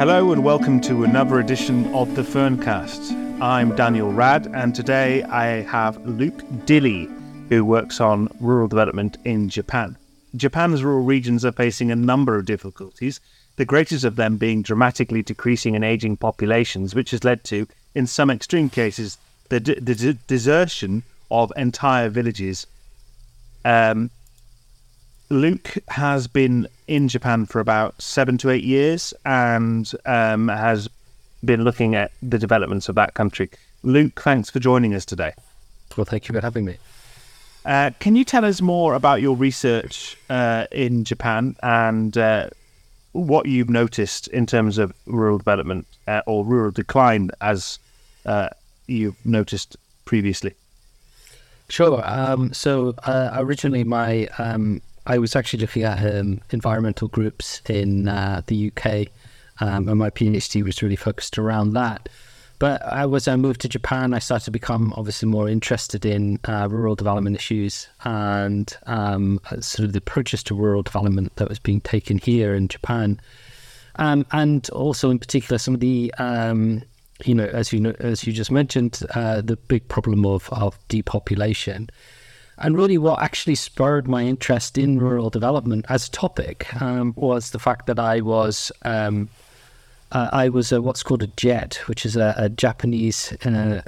Hello and welcome to another edition of the Ferncast. I'm Daniel Rad, and today I have Luke Dilley, who works on rural development in Japan. Japan's rural regions are facing a number of difficulties, the greatest of them being dramatically decreasing and aging populations, which has led to, in some extreme cases, the, d- the d- desertion of entire villages. Um, Luke has been in Japan for about seven to eight years and um, has been looking at the developments of that country. Luke, thanks for joining us today. Well, thank you for having me. Uh, can you tell us more about your research uh, in Japan and uh, what you've noticed in terms of rural development uh, or rural decline as uh, you've noticed previously? Sure. Um, so uh, originally, my um, I was actually looking at um, environmental groups in uh, the UK, um, and my PhD was really focused around that. But I, as I moved to Japan, I started to become obviously more interested in uh, rural development issues and um, sort of the approaches to rural development that was being taken here in Japan, um, and also in particular some of the um, you know as you know as you just mentioned uh, the big problem of of depopulation. And really, what actually spurred my interest in rural development as a topic um, was the fact that I was um, uh, I was a, what's called a JET, which is a, a Japanese. Uh,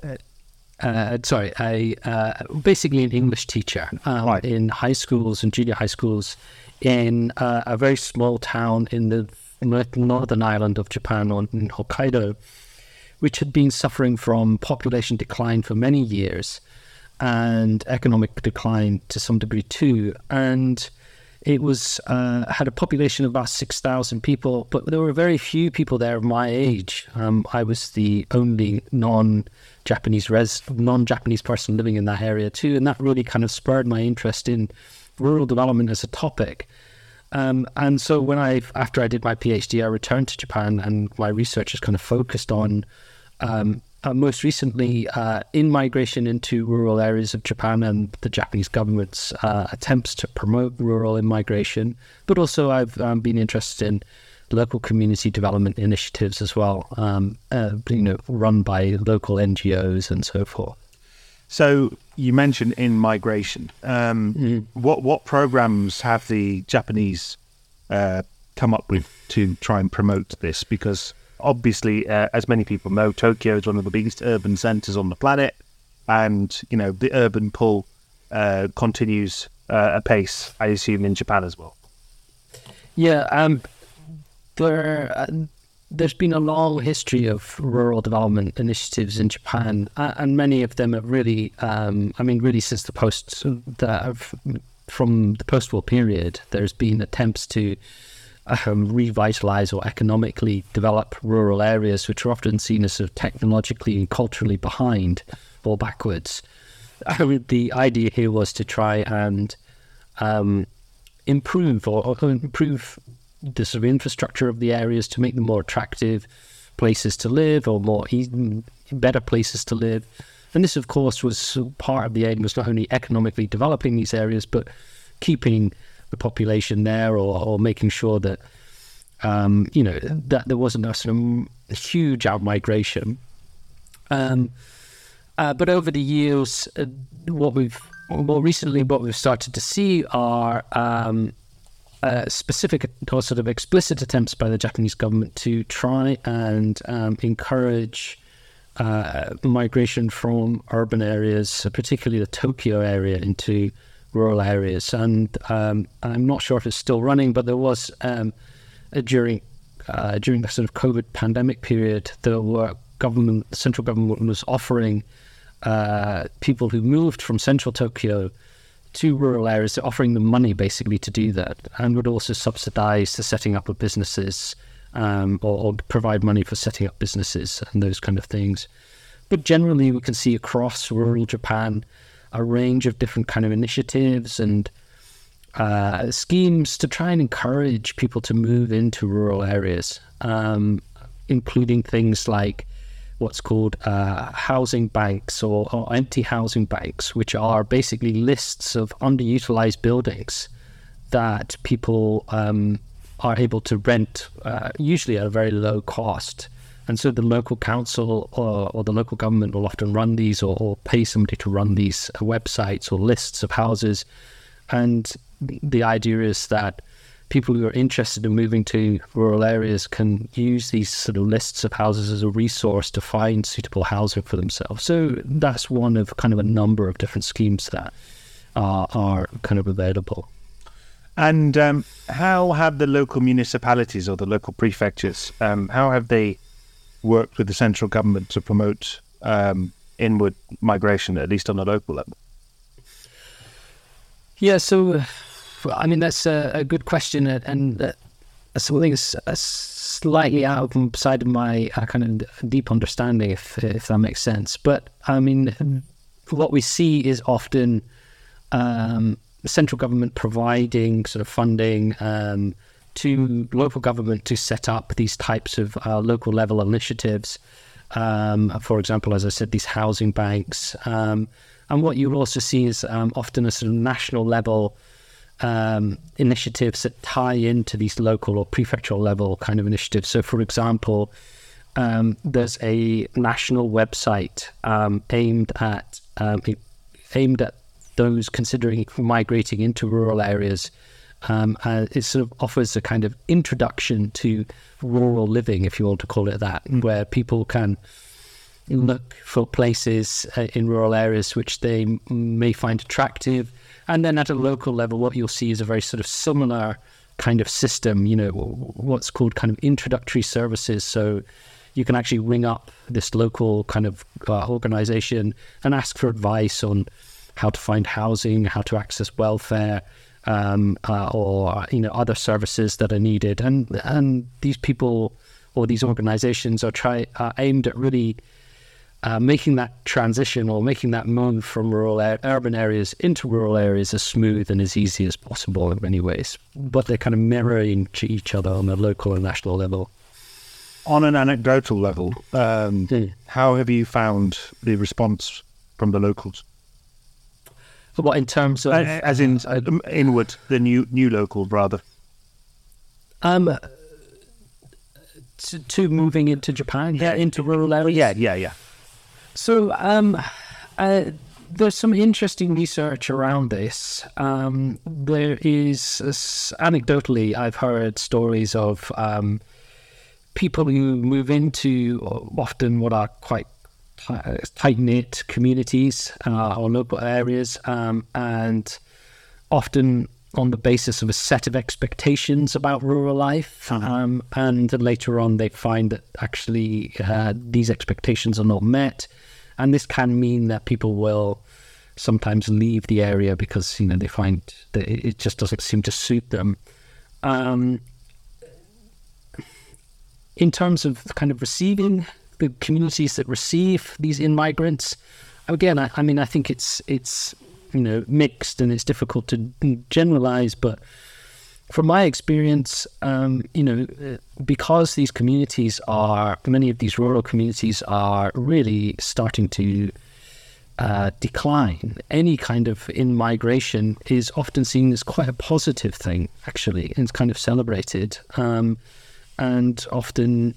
uh, sorry, a uh, basically an English teacher um, right. in high schools and junior high schools in uh, a very small town in the northern island of Japan, on in Hokkaido, which had been suffering from population decline for many years and economic decline to some degree too. And it was uh, had a population of about six thousand people, but there were very few people there of my age. Um, I was the only non-Japanese res non-Japanese person living in that area too, and that really kind of spurred my interest in rural development as a topic. Um, and so when I after I did my PhD, I returned to Japan, and my research is kind of focused on um, uh, most recently uh, in migration into rural areas of Japan and the Japanese government's uh, attempts to promote rural immigration. But also, I've um, been interested in local community development initiatives as well, um, uh, you know, run by local NGOs and so forth. So you mentioned in migration. Um, mm. What what programs have the Japanese uh, come up with to try and promote this? Because obviously, uh, as many people know, Tokyo is one of the biggest urban centres on the planet, and you know the urban pull uh, continues uh, apace. I assume in Japan as well. Yeah, um, there uh, there's been a long history of rural development initiatives in Japan, and many of them have really, um, I mean, really since the post that from the post-war period, there's been attempts to um, revitalize or economically develop rural areas, which are often seen as sort of technologically and culturally behind or backwards. I mean, the idea here was to try and um, improve or, or, improve the sort of infrastructure of the areas to make them more attractive places to live or more even better places to live. And this, of course, was part of the aim was not only economically developing these areas, but keeping the population there or, or making sure that um, you know that there wasn't a sort of huge out migration. Um, uh, but over the years, uh, what we've more recently what we've started to see are um, uh, specific or sort of explicit attempts by the Japanese government to try and um, encourage uh, migration from urban areas, particularly the Tokyo area, into rural areas. And um, I'm not sure if it's still running, but there was um, during uh, during the sort of COVID pandemic period, the were government, the central government was offering uh, people who moved from central Tokyo to rural areas, offering them money basically to do that, and would also subsidize the setting up of businesses um, or, or provide money for setting up businesses and those kind of things. But generally, we can see across rural Japan a range of different kind of initiatives and uh, schemes to try and encourage people to move into rural areas, um, including things like what's called uh, housing banks or, or, empty housing banks, which are basically lists of underutilized buildings that people um, are able to rent, uh, usually at a very low cost. And so the local council or, or the local government will often run these or, or pay somebody to run these websites or lists of houses. And the idea is that people who are interested in moving to rural areas can use these sort of lists of houses as a resource to find suitable housing for themselves. So that's one of kind of a number of different schemes that are, are kind of available. And um, how have the local municipalities or the local prefectures, um, how have they worked with the central government to promote um, inward migration, at least on a local level? Yeah, so I mean that's a, a good question, and uh, something that's slightly outside of my uh, kind of deep understanding, if if that makes sense. But I mean, what we see is often um, central government providing sort of funding um, to local government to set up these types of uh, local level initiatives. Um, for example, as I said, these housing banks. Um, and what you'll also see is um, often a sort of national level um, initiatives that tie into these local or prefectural level kind of initiatives. So, for example, um, there's a national website aimed at aimed at those considering migrating into rural areas. Um, uh, it sort of offers a kind of introduction to rural living, if you want to call it that, mm. where people can look for places uh, in rural areas which they m- may find attractive. And then at a local level, what you'll see is a very sort of similar kind of system, you know, what's called kind of introductory services. So you can actually ring up this local kind of uh, organization and ask for advice on how to find housing, how to access welfare, um, uh, or you know other services that are needed. And and these people or these organizations are try are aimed at really uh, making that transition or making that move from rural urban areas into rural areas as smooth and as easy as possible in many ways. But they're kind of mirroring to each other on a local and national level. On an anecdotal level, um, mm. how have you found the response from the locals? What in terms of, as in uh, inward, the new new local rather. Um, to, to moving into Japan, yeah, into rural areas. Yeah, yeah, yeah. So, um, uh, there's some interesting research around this. Um, there is, uh, anecdotally, I've heard stories of um, people who move into often what are quite tight knit communities uh, or local areas, um, and often on the basis of a set of expectations about rural life. Uh-huh. Um, and later on, they find that actually uh, these expectations are not met. And this can mean that people will sometimes leave the area because you know they find that it just doesn't seem to suit them. Um, in terms of kind of receiving the communities that receive these in migrants. Again, I, I mean, I think it's it's you know mixed and it's difficult to generalize, but from my experience, um, you know, because these communities are, many of these rural communities are really starting to uh, decline, any kind of in migration is often seen as quite a positive thing, actually, and it's kind of celebrated. Um, and often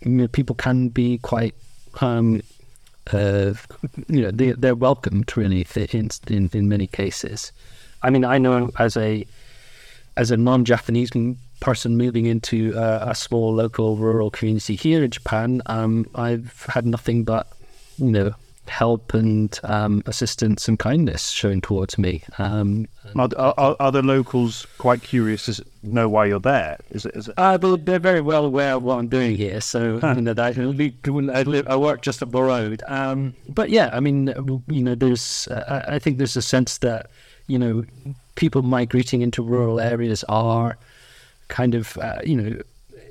you know, people can be quite, um, uh, you know, they, they're welcomed really in, in, in many cases. I mean, I know as a as a non-Japanese person moving into a, a small local rural community here in Japan, um, I've had nothing but you know help and um, assistance and kindness shown towards me. Um, are, are, are, the locals quite curious to know why you're there? Is it? Is it? Uh, well, they're very well aware of what I'm doing here. So you know, I, I, live, I work just up the road. Um, but yeah, I mean, you know, there's uh, I think there's a sense that you know people migrating into rural areas are kind of uh, you know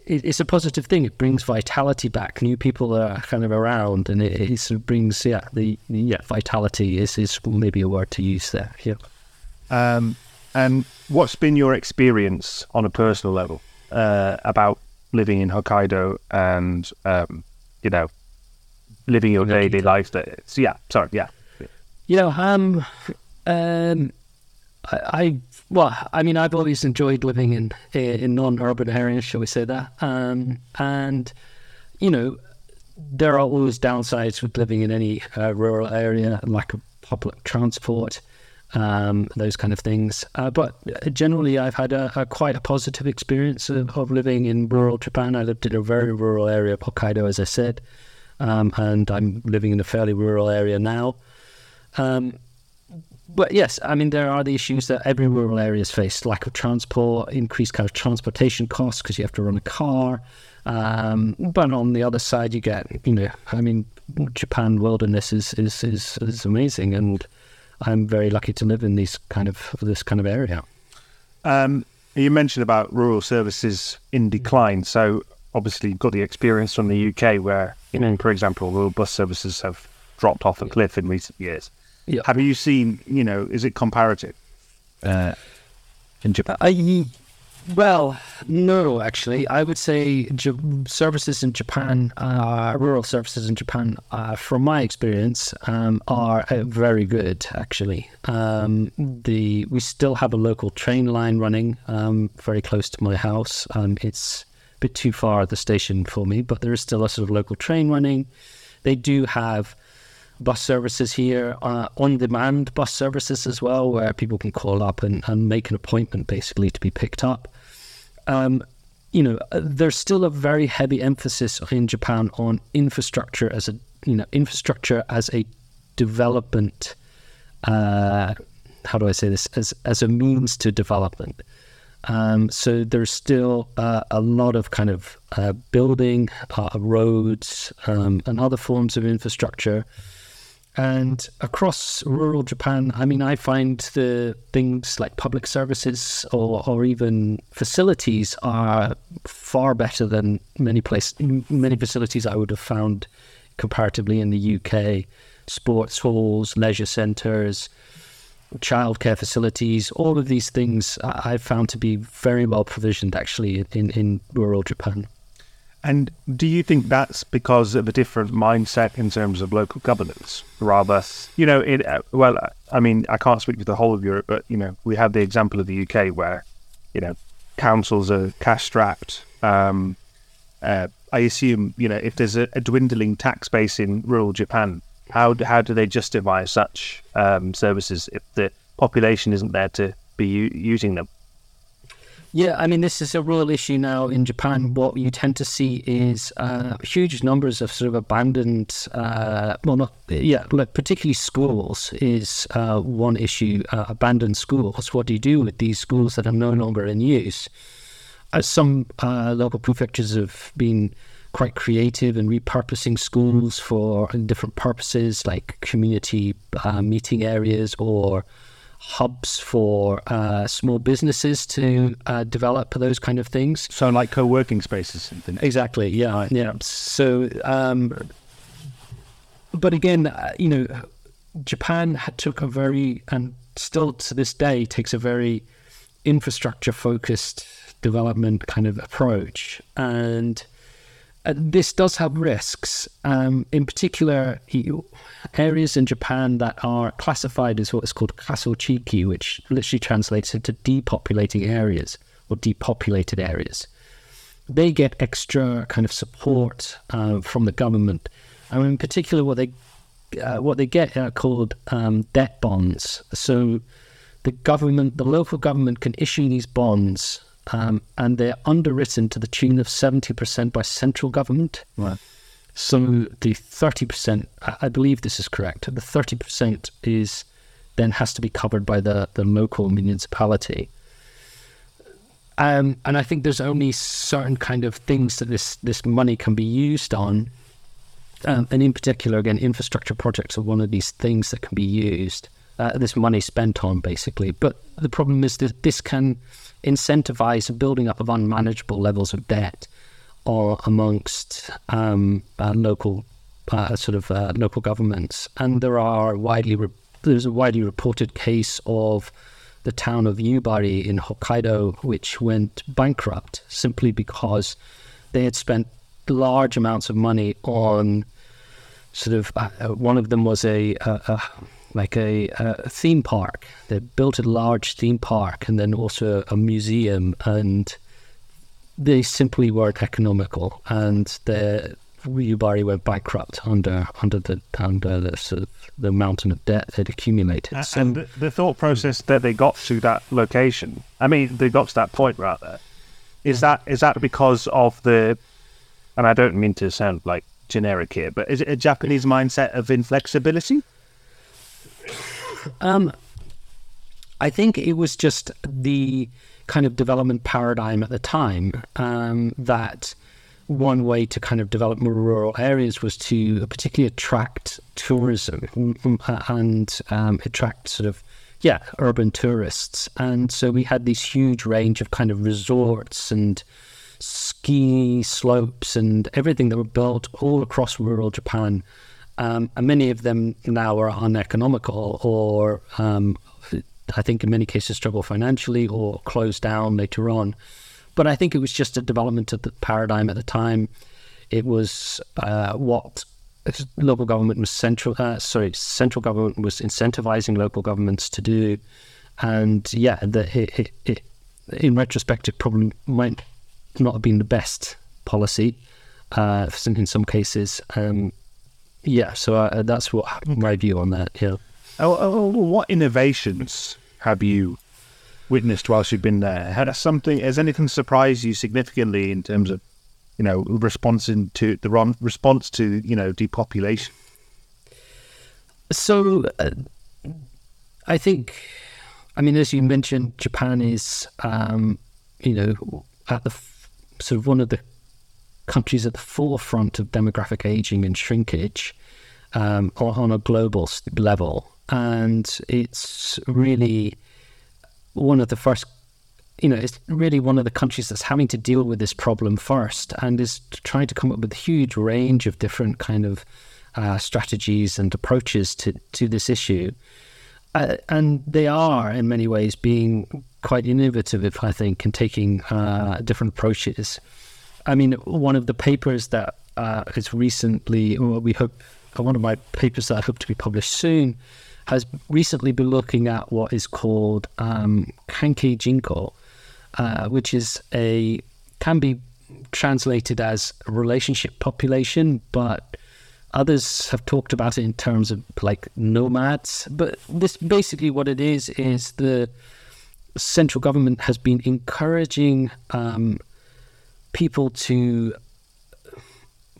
it's a positive thing. It brings vitality back. New people are kind of around, and it, it sort of brings yeah the yeah vitality is is maybe a word to use there. Yeah. Um, and what's been your experience on a personal level uh, about living in Hokkaido and um, you know living your daily life? So yeah, sorry, yeah. You know, um, um, I, I well, I mean, I've always enjoyed living in in non-urban areas, shall we say that? Um, and you know, there are always downsides with living in any uh, rural area, lack of public transport, um, those kind of things. Uh, but generally, I've had a, a, quite a positive experience of, of, living in rural Japan. I lived in a very rural area of Hokkaido, as I said, um, and I'm living in a fairly rural area now. Um, but yes, I mean there are the issues that every rural area areas face: lack of transport, increased kind of transportation costs because you have to run a car. Um, but on the other side, you get you know, I mean, Japan wilderness is is is, is amazing, and I'm very lucky to live in these kind of this kind of area. Um, you mentioned about rural services in decline, so obviously you've got the experience from the UK where you know, for example, rural bus services have dropped off a cliff in recent years. Yeah. Have you seen, you know, is it comparative uh, in Japan? I, well, no, actually. I would say services in Japan, uh, rural services in Japan, uh, from my experience, um, are uh, very good, actually. Um, the We still have a local train line running um, very close to my house. Um, it's a bit too far at the station for me, but there is still a sort of local train running. They do have bus services here, uh, on demand bus services as well, where people can call up and, and make an appointment basically to be picked up. Um, you know, uh, there's still a very heavy emphasis in Japan on infrastructure as a, you know, infrastructure as a development. Uh, how do I say this? As as a means to development. Um, so there's still uh, a lot of kind of uh, building, uh, roads, um, and other forms of infrastructure and across rural Japan, I mean, I find the things like public services or, or even facilities are far better than many places, many facilities I would have found comparatively in the UK. Sports halls, leisure centres, childcare facilities, all of these things I've found to be very well provisioned actually in, in rural Japan. And do you think that's because of a different mindset in terms of local governance? Rather, you know, it, uh, well, I mean, I can't speak for the whole of Europe, but, you know, we have the example of the UK where, you know, councils are cash strapped. Um, uh, I assume, you know, if there's a, a, dwindling tax base in rural Japan, how, how do they justify such um, services if the population isn't there to be u- using them? Yeah, I mean, this is a real issue now in Japan. What you tend to see is uh, huge numbers of sort of abandoned, uh, well, not, yeah, like particularly schools is uh, one issue. Uh, abandoned schools. What do you do with these schools that are no longer in use? Uh, some uh, local prefectures have been quite creative in repurposing schools for different purposes, like community meeting areas or hubs for uh, small businesses to uh, develop those kind of things. So, like co-working spaces and things. Exactly. Yeah. Yeah. So, um, but again, uh, you know, Japan had took a very and still to this day takes a very infrastructure focused development kind of approach and uh, this does have risks. Um, in particular, areas in Japan that are classified as what is called kasochiki, which literally translates into depopulating areas or depopulated areas. They get extra kind of support uh, from the government. And in particular, what they uh, what they get are called um, debt bonds. So the government, the local government, can issue these bonds um, and they're underwritten to the tune of 70% by central government. Right. So the 30%, I believe this is correct, the 30% is then has to be covered by the, the local municipality. Um, and I think there's only certain kind of things that this, this money can be used on. Um, and in particular, again, infrastructure projects are one of these things that can be used, uh, this money spent on basically. But the problem is that this can incentivize the building up of unmanageable levels of debt or amongst um, uh, local uh, sort of uh, local governments. And there are widely re- there's a widely reported case of the town of Yubari in Hokkaido, which went bankrupt simply because they had spent large amounts of money on sort of uh, one of them was a, a, a like a, a theme park. They built a large theme park and then also a museum, and they simply weren't economical, and the Yubari went bankrupt under under the under the sort of the mountain of debt they'd accumulated. So, and the, the, thought process that they got to that location, I mean, they got to that point rather, is that is that because of the, and I don't mean to sound like generic here, but is it a Japanese mindset of inflexibility? Um, I think it was just the kind of development paradigm at the time um, that one way to kind of develop more rural areas was to particularly attract tourism and um, attract sort of yeah urban tourists. And so we had this huge range of kind of resorts and ski slopes and everything that were built all across rural Japan um, and many of them now are uneconomical or um, I think in many cases struggle financially or close down later on but I think it was just a development of the paradigm at the time. It was uh, what local government was central. Uh, sorry, central government was incentivizing local governments to do, and yeah, the, it, it, it, in retrospect, it probably might not have been the best policy uh, in some cases. Um, yeah, so uh, that's what my view on that. Yeah. Oh, oh, what innovations have you witnessed whilst you've been there? Has something has anything surprised you significantly in terms of you know responding to the response to you know depopulation? So, uh, I think, I mean, as you mentioned, Japan is um, you know at the f- sort of one of the countries at the forefront of demographic aging and shrinkage um, on a global level, and it's really one of the first you know, it's really one of the countries that's having to deal with this problem first and is trying to come up with a huge range of different kind of uh, strategies and approaches to, to this issue. Uh, and they are, in many ways, being quite innovative, if I think, in taking uh, different approaches. I mean, one of the papers that uh, recently, well, we hope, one of my papers that I hope to be published soon, has recently been looking at what is called um, Kankei Jinko, uh, which is a can be translated as relationship population, but others have talked about it in terms of like nomads. But this basically what it is is the central government has been encouraging um, people to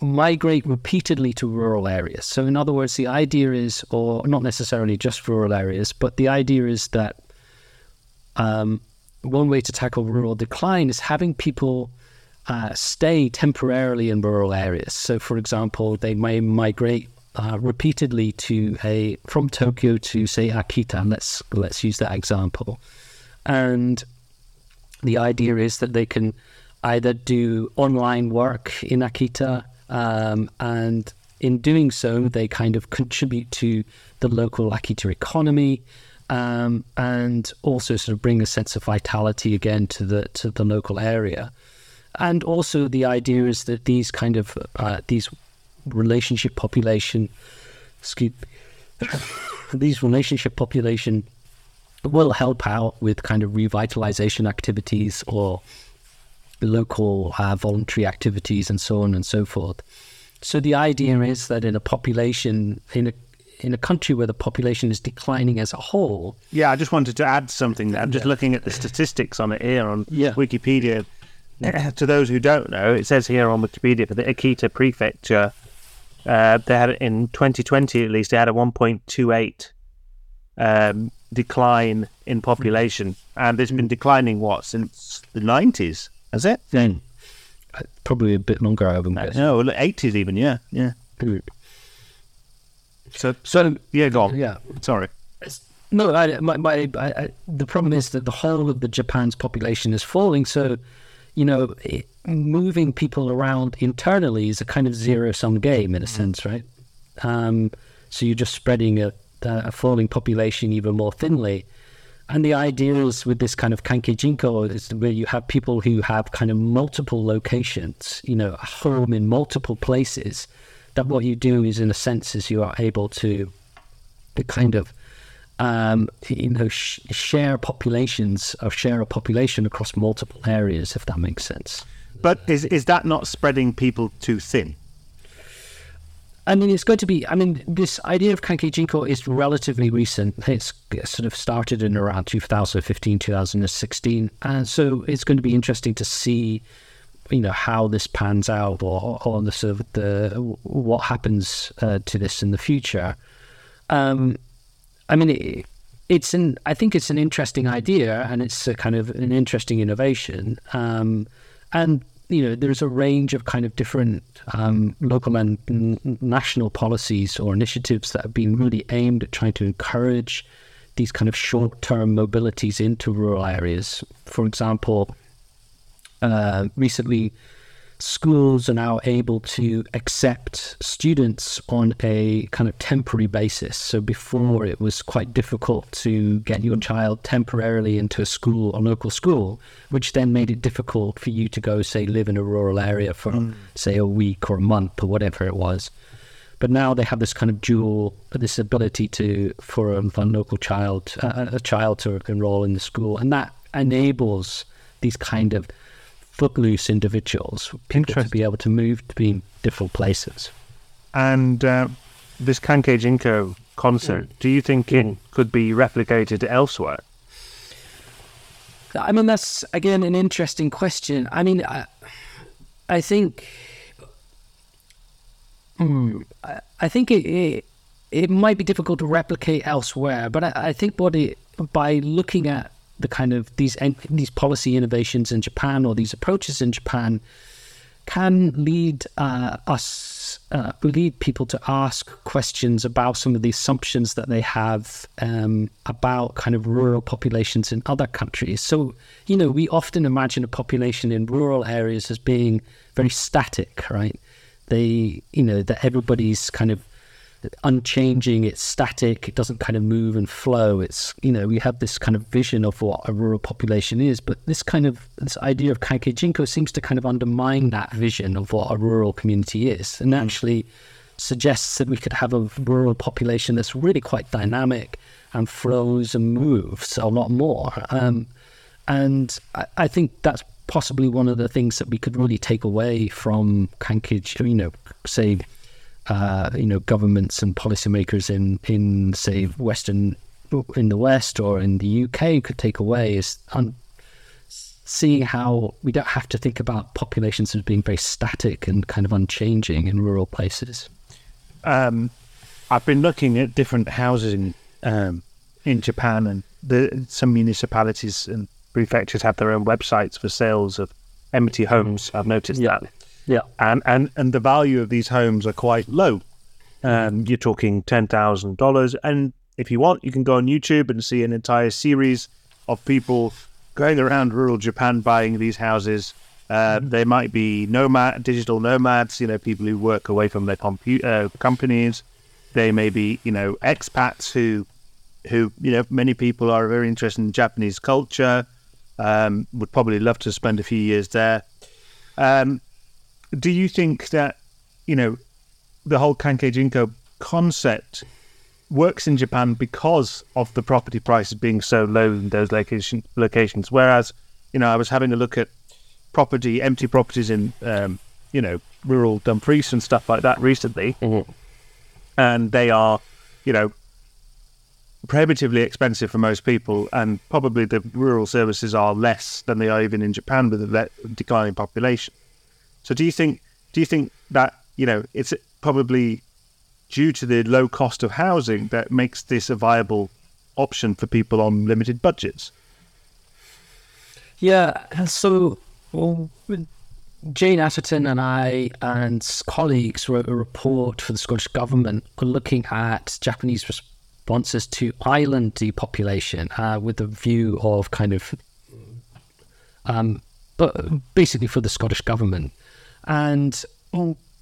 migrate repeatedly to rural areas. So, in other words, the idea is, or not necessarily just rural areas, but the idea is that um, one way to tackle rural decline is having people uh, stay temporarily in rural areas. So, for example, they may migrate uh, repeatedly to a from Tokyo to say Akita. Let's let's use that example, and the idea is that they can either do online work in Akita um, and in doing so, they kind of contribute to the local Akita economy um, and also sort of bring a sense of vitality again to the to the local area. And also, the idea is that these kind of uh, these relationship population, excuse these relationship population will help out with kind of revitalization activities or local uh, voluntary activities and so on and so forth. So the idea is that in a population, in a in a country where the population is declining as a whole. Yeah, I just wanted to add something. I'm just yeah. looking at the statistics on it here on yeah. Wikipedia. To those who don't know, it says here on Wikipedia for the Akita Prefecture, uh, they had in 2020 at least they had a 1.28 um, decline in population, and it's been declining what since the 90s. Has it? Then uh, probably a bit longer. I would guess. No, eighties even. Yeah, yeah. So, so yeah, go on. Yeah, sorry. No, I, my, my I, the problem is that the whole of the Japan's population is falling. So, you know, it, moving people around internally is a kind of zero sum game in a mm. sense, right? Um, so you're just spreading a, a falling population even more thinly. And the idea is with this kind of Kankei Jinko is where you have people who have kind of multiple locations, you know, a home in multiple places. That what you do is, in a sense, is you are able to, to kind of um, you know, sh- share populations or share a population across multiple areas, if that makes sense. But is is that not spreading people too thin? I mean, it's going to be. I mean, this idea of Kankei Jinko is relatively recent. It's sort of started in around 2015, 2016, and so it's going to be interesting to see, you know, how this pans out, or, or the sort of the what happens uh, to this in the future. Um, I mean, it, it's an. I think it's an interesting idea, and it's a kind of an interesting innovation. Um, and you know, there's a range of kind of different um, local and national policies or initiatives that have been really aimed at trying to encourage these kind of short-term mobilities into rural areas. For example, uh, recently schools are now able to accept students on a kind of temporary basis. So before it was quite difficult to get your child temporarily into a school, a local school, which then made it difficult for you to go, say, live in a rural area for, mm. say, a week or a month or whatever it was. But now they have this kind of dual, this ability to for a, a local child, uh, a child to enroll in the school, and that enables these kind of footloose individuals, people to be able to move between different places. And uh, this Kankei Jinko concert, mm. do you think it mm. could be replicated elsewhere? I mean, that's again an interesting question. I mean, I, I think, mm, I, I, think it, it, it might be difficult to replicate elsewhere, but I, I think what it by looking at the kind of these these policy innovations in Japan or these approaches in Japan can lead uh, us uh, lead people to ask questions about some of the assumptions that they have um, about kind of rural populations in other countries. So you know we often imagine a population in rural areas as being very static, right? They you know that everybody's kind of unchanging, it's static, it doesn't kind of move and flow. It's, you know, we have this kind of vision of what a rural population is, but this kind of, this idea of Kankei Jinko seems to kind of undermine that vision of what a rural community is and mm. actually suggests that we could have a rural population that's really quite dynamic and flows and moves a lot more. Um, and I, I think that's possibly one of the things that we could really take away from Kankei, you know, say uh, you know, governments and policymakers in, in say Western, in the West or in the UK could take away is un- seeing how we don't have to think about populations as being very static and kind of unchanging in rural places. Um, I've been looking at different houses in um, in Japan, and the, some municipalities and prefectures have their own websites for sales of empty homes. I've noticed yeah. that. Yeah. And, and, and the value of these homes are quite low. Um, you're talking $10,000. And if you want, you can go on YouTube and see an entire series of people going around rural Japan buying these houses. Uh, mm-hmm. They might be nomad, digital nomads, you know, people who work away from their compu- uh, companies. They may be, you know, expats who, who, you know, many people are very interested in Japanese culture. Um, would probably love to spend a few years there. Um, do you think that you know the whole Kankei Jinko concept works in Japan because of the property prices being so low in those location, locations? Whereas, you know, I was having a look at property, empty properties in, um, you know, rural Dumfries and stuff like that recently, mm-hmm. and they are, you know, prohibitively expensive for most people, and probably the rural services are less than they are even in Japan with a declining population. So do you think do you think that you know it's probably due to the low cost of housing that makes this a viable option for people on limited budgets? Yeah. So well, Jane Atterton and I and colleagues wrote a report for the Scottish Government looking at Japanese responses to island depopulation uh, with a view of kind of, um, but basically for the Scottish Government. And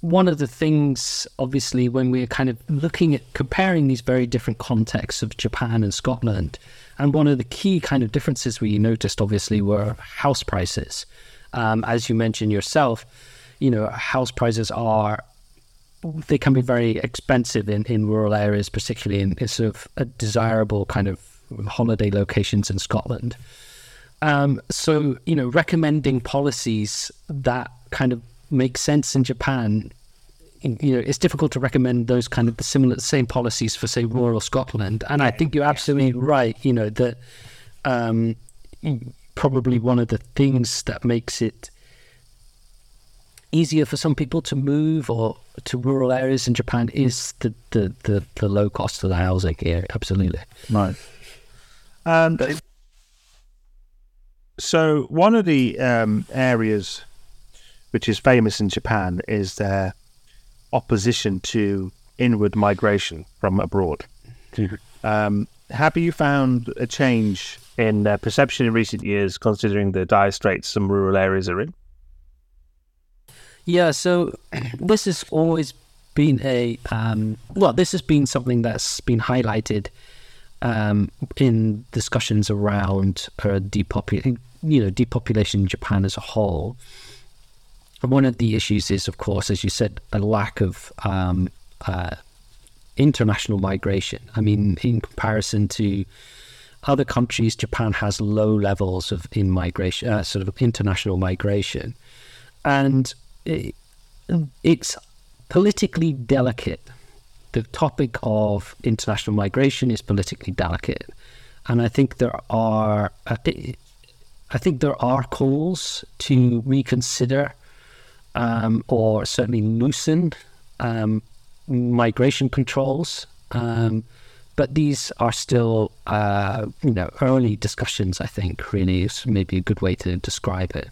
one of the things, obviously, when we're kind of looking at comparing these very different contexts of Japan and Scotland, and one of the key kind of differences we noticed, obviously, were house prices. Um, as you mentioned yourself, you know, house prices are they can be very expensive in, in rural areas, particularly in, sort of a desirable kind of holiday locations in Scotland. Um, so, you know, recommending policies that kind of make sense in Japan, you know, it's difficult to recommend those kind of the similar, same policies for, say, rural Scotland. And I think you're absolutely right, you know, that um, probably one of the things that makes it easier for some people to move or to rural areas in Japan is the, the, the, the low cost of the housing here. Absolutely. Right. And so one of the um, areas which is famous in Japan is their opposition to inward migration from abroad. Um, have you found a change in uh, perception in recent years, considering the dire straits some rural areas are in? Yeah, so this has always been a um, well, this has been something that's been highlighted um, in discussions around uh, depopulation, you know, depopulation in Japan as a whole. One of the issues is, of course, as you said, a lack of um, uh, international migration. I mean, in comparison to other countries, Japan has low levels of in migration, uh, sort of international migration, and it, it's politically delicate. The topic of international migration is politically delicate, and I think there are, I think there are calls to reconsider, um, or certainly loosen um, migration controls. Um, but these are still, uh, you know, early discussions. I think really is maybe a good way to describe it.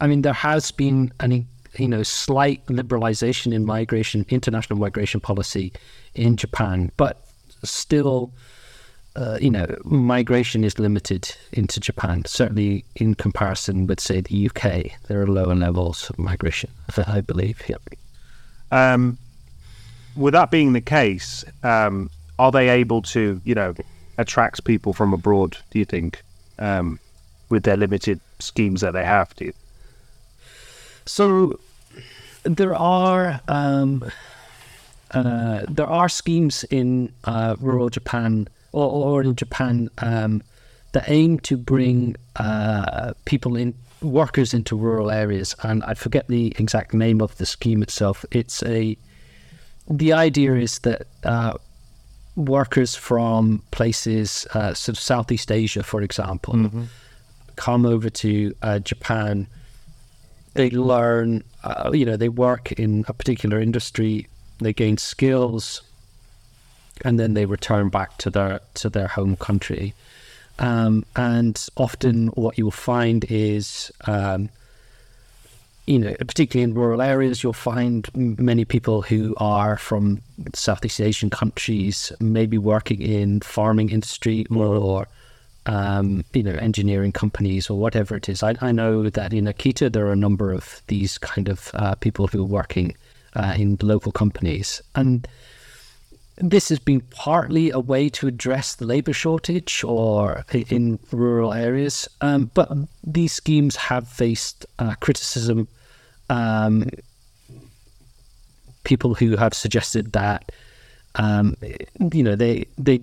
I mean, there has been an you know slight liberalization in migration, international migration policy in Japan, but still. Uh, you know, migration is limited into Japan. Certainly, in comparison with, say, the UK, there are lower levels of migration. I believe. Yeah. Um, with that being the case, um, are they able to, you know, attract people from abroad? Do you think, um, with their limited schemes that they have? to? So there are um, uh, there are schemes in uh, rural Japan or, or in Japan um, that aim to bring uh, people in workers into rural areas, and I forget the exact name of the scheme itself. It's a the idea is that uh, workers from places, uh, sort of Southeast Asia, for example, mm-hmm. come over to uh, Japan. They learn, uh, you know, they work in a particular industry, they gain skills, and then they return back to their to their home country. Um, and often, what you'll find is um, you know, particularly in rural areas, you'll find many people who are from Southeast Asian countries, maybe working in farming industry or, um, you know, engineering companies or whatever it is. I, I, know that in Akita there are a number of these kind of uh, people who are working uh, in local companies, and this has been partly a way to address the labour shortage or in rural areas, um, but these schemes have faced uh, criticism um, people who have suggested that um, you know they they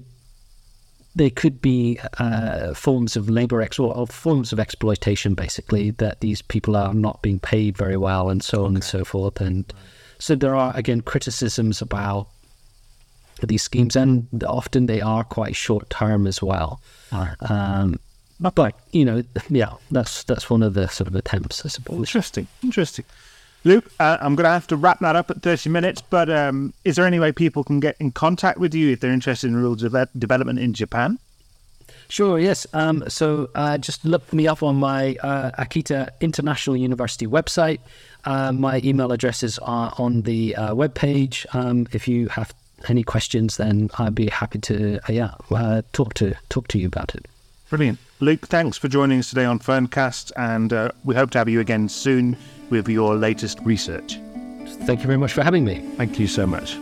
they could be uh, forms of labor ex or forms of exploitation, basically that these people are not being paid very well, and so on okay. and so forth. And so there are again criticisms about these schemes, and often they are quite short term as well. Right. Um, but you know, yeah, that's that's one of the sort of attempts, I suppose. Interesting, interesting. Luke, uh, I'm going to have to wrap that up at 30 minutes, but um, is there any way people can get in contact with you if they're interested in rural de- development in Japan? Sure, yes. Um, so uh, just look me up on my uh, Akita International University website. Uh, my email addresses are on the uh, webpage. Um, if you have any questions, then I'd be happy to uh, yeah uh, talk to talk to you about it. Brilliant, Luke. Thanks for joining us today on Ferncast, and uh, we hope to have you again soon with your latest research. Thank you very much for having me. Thank you so much.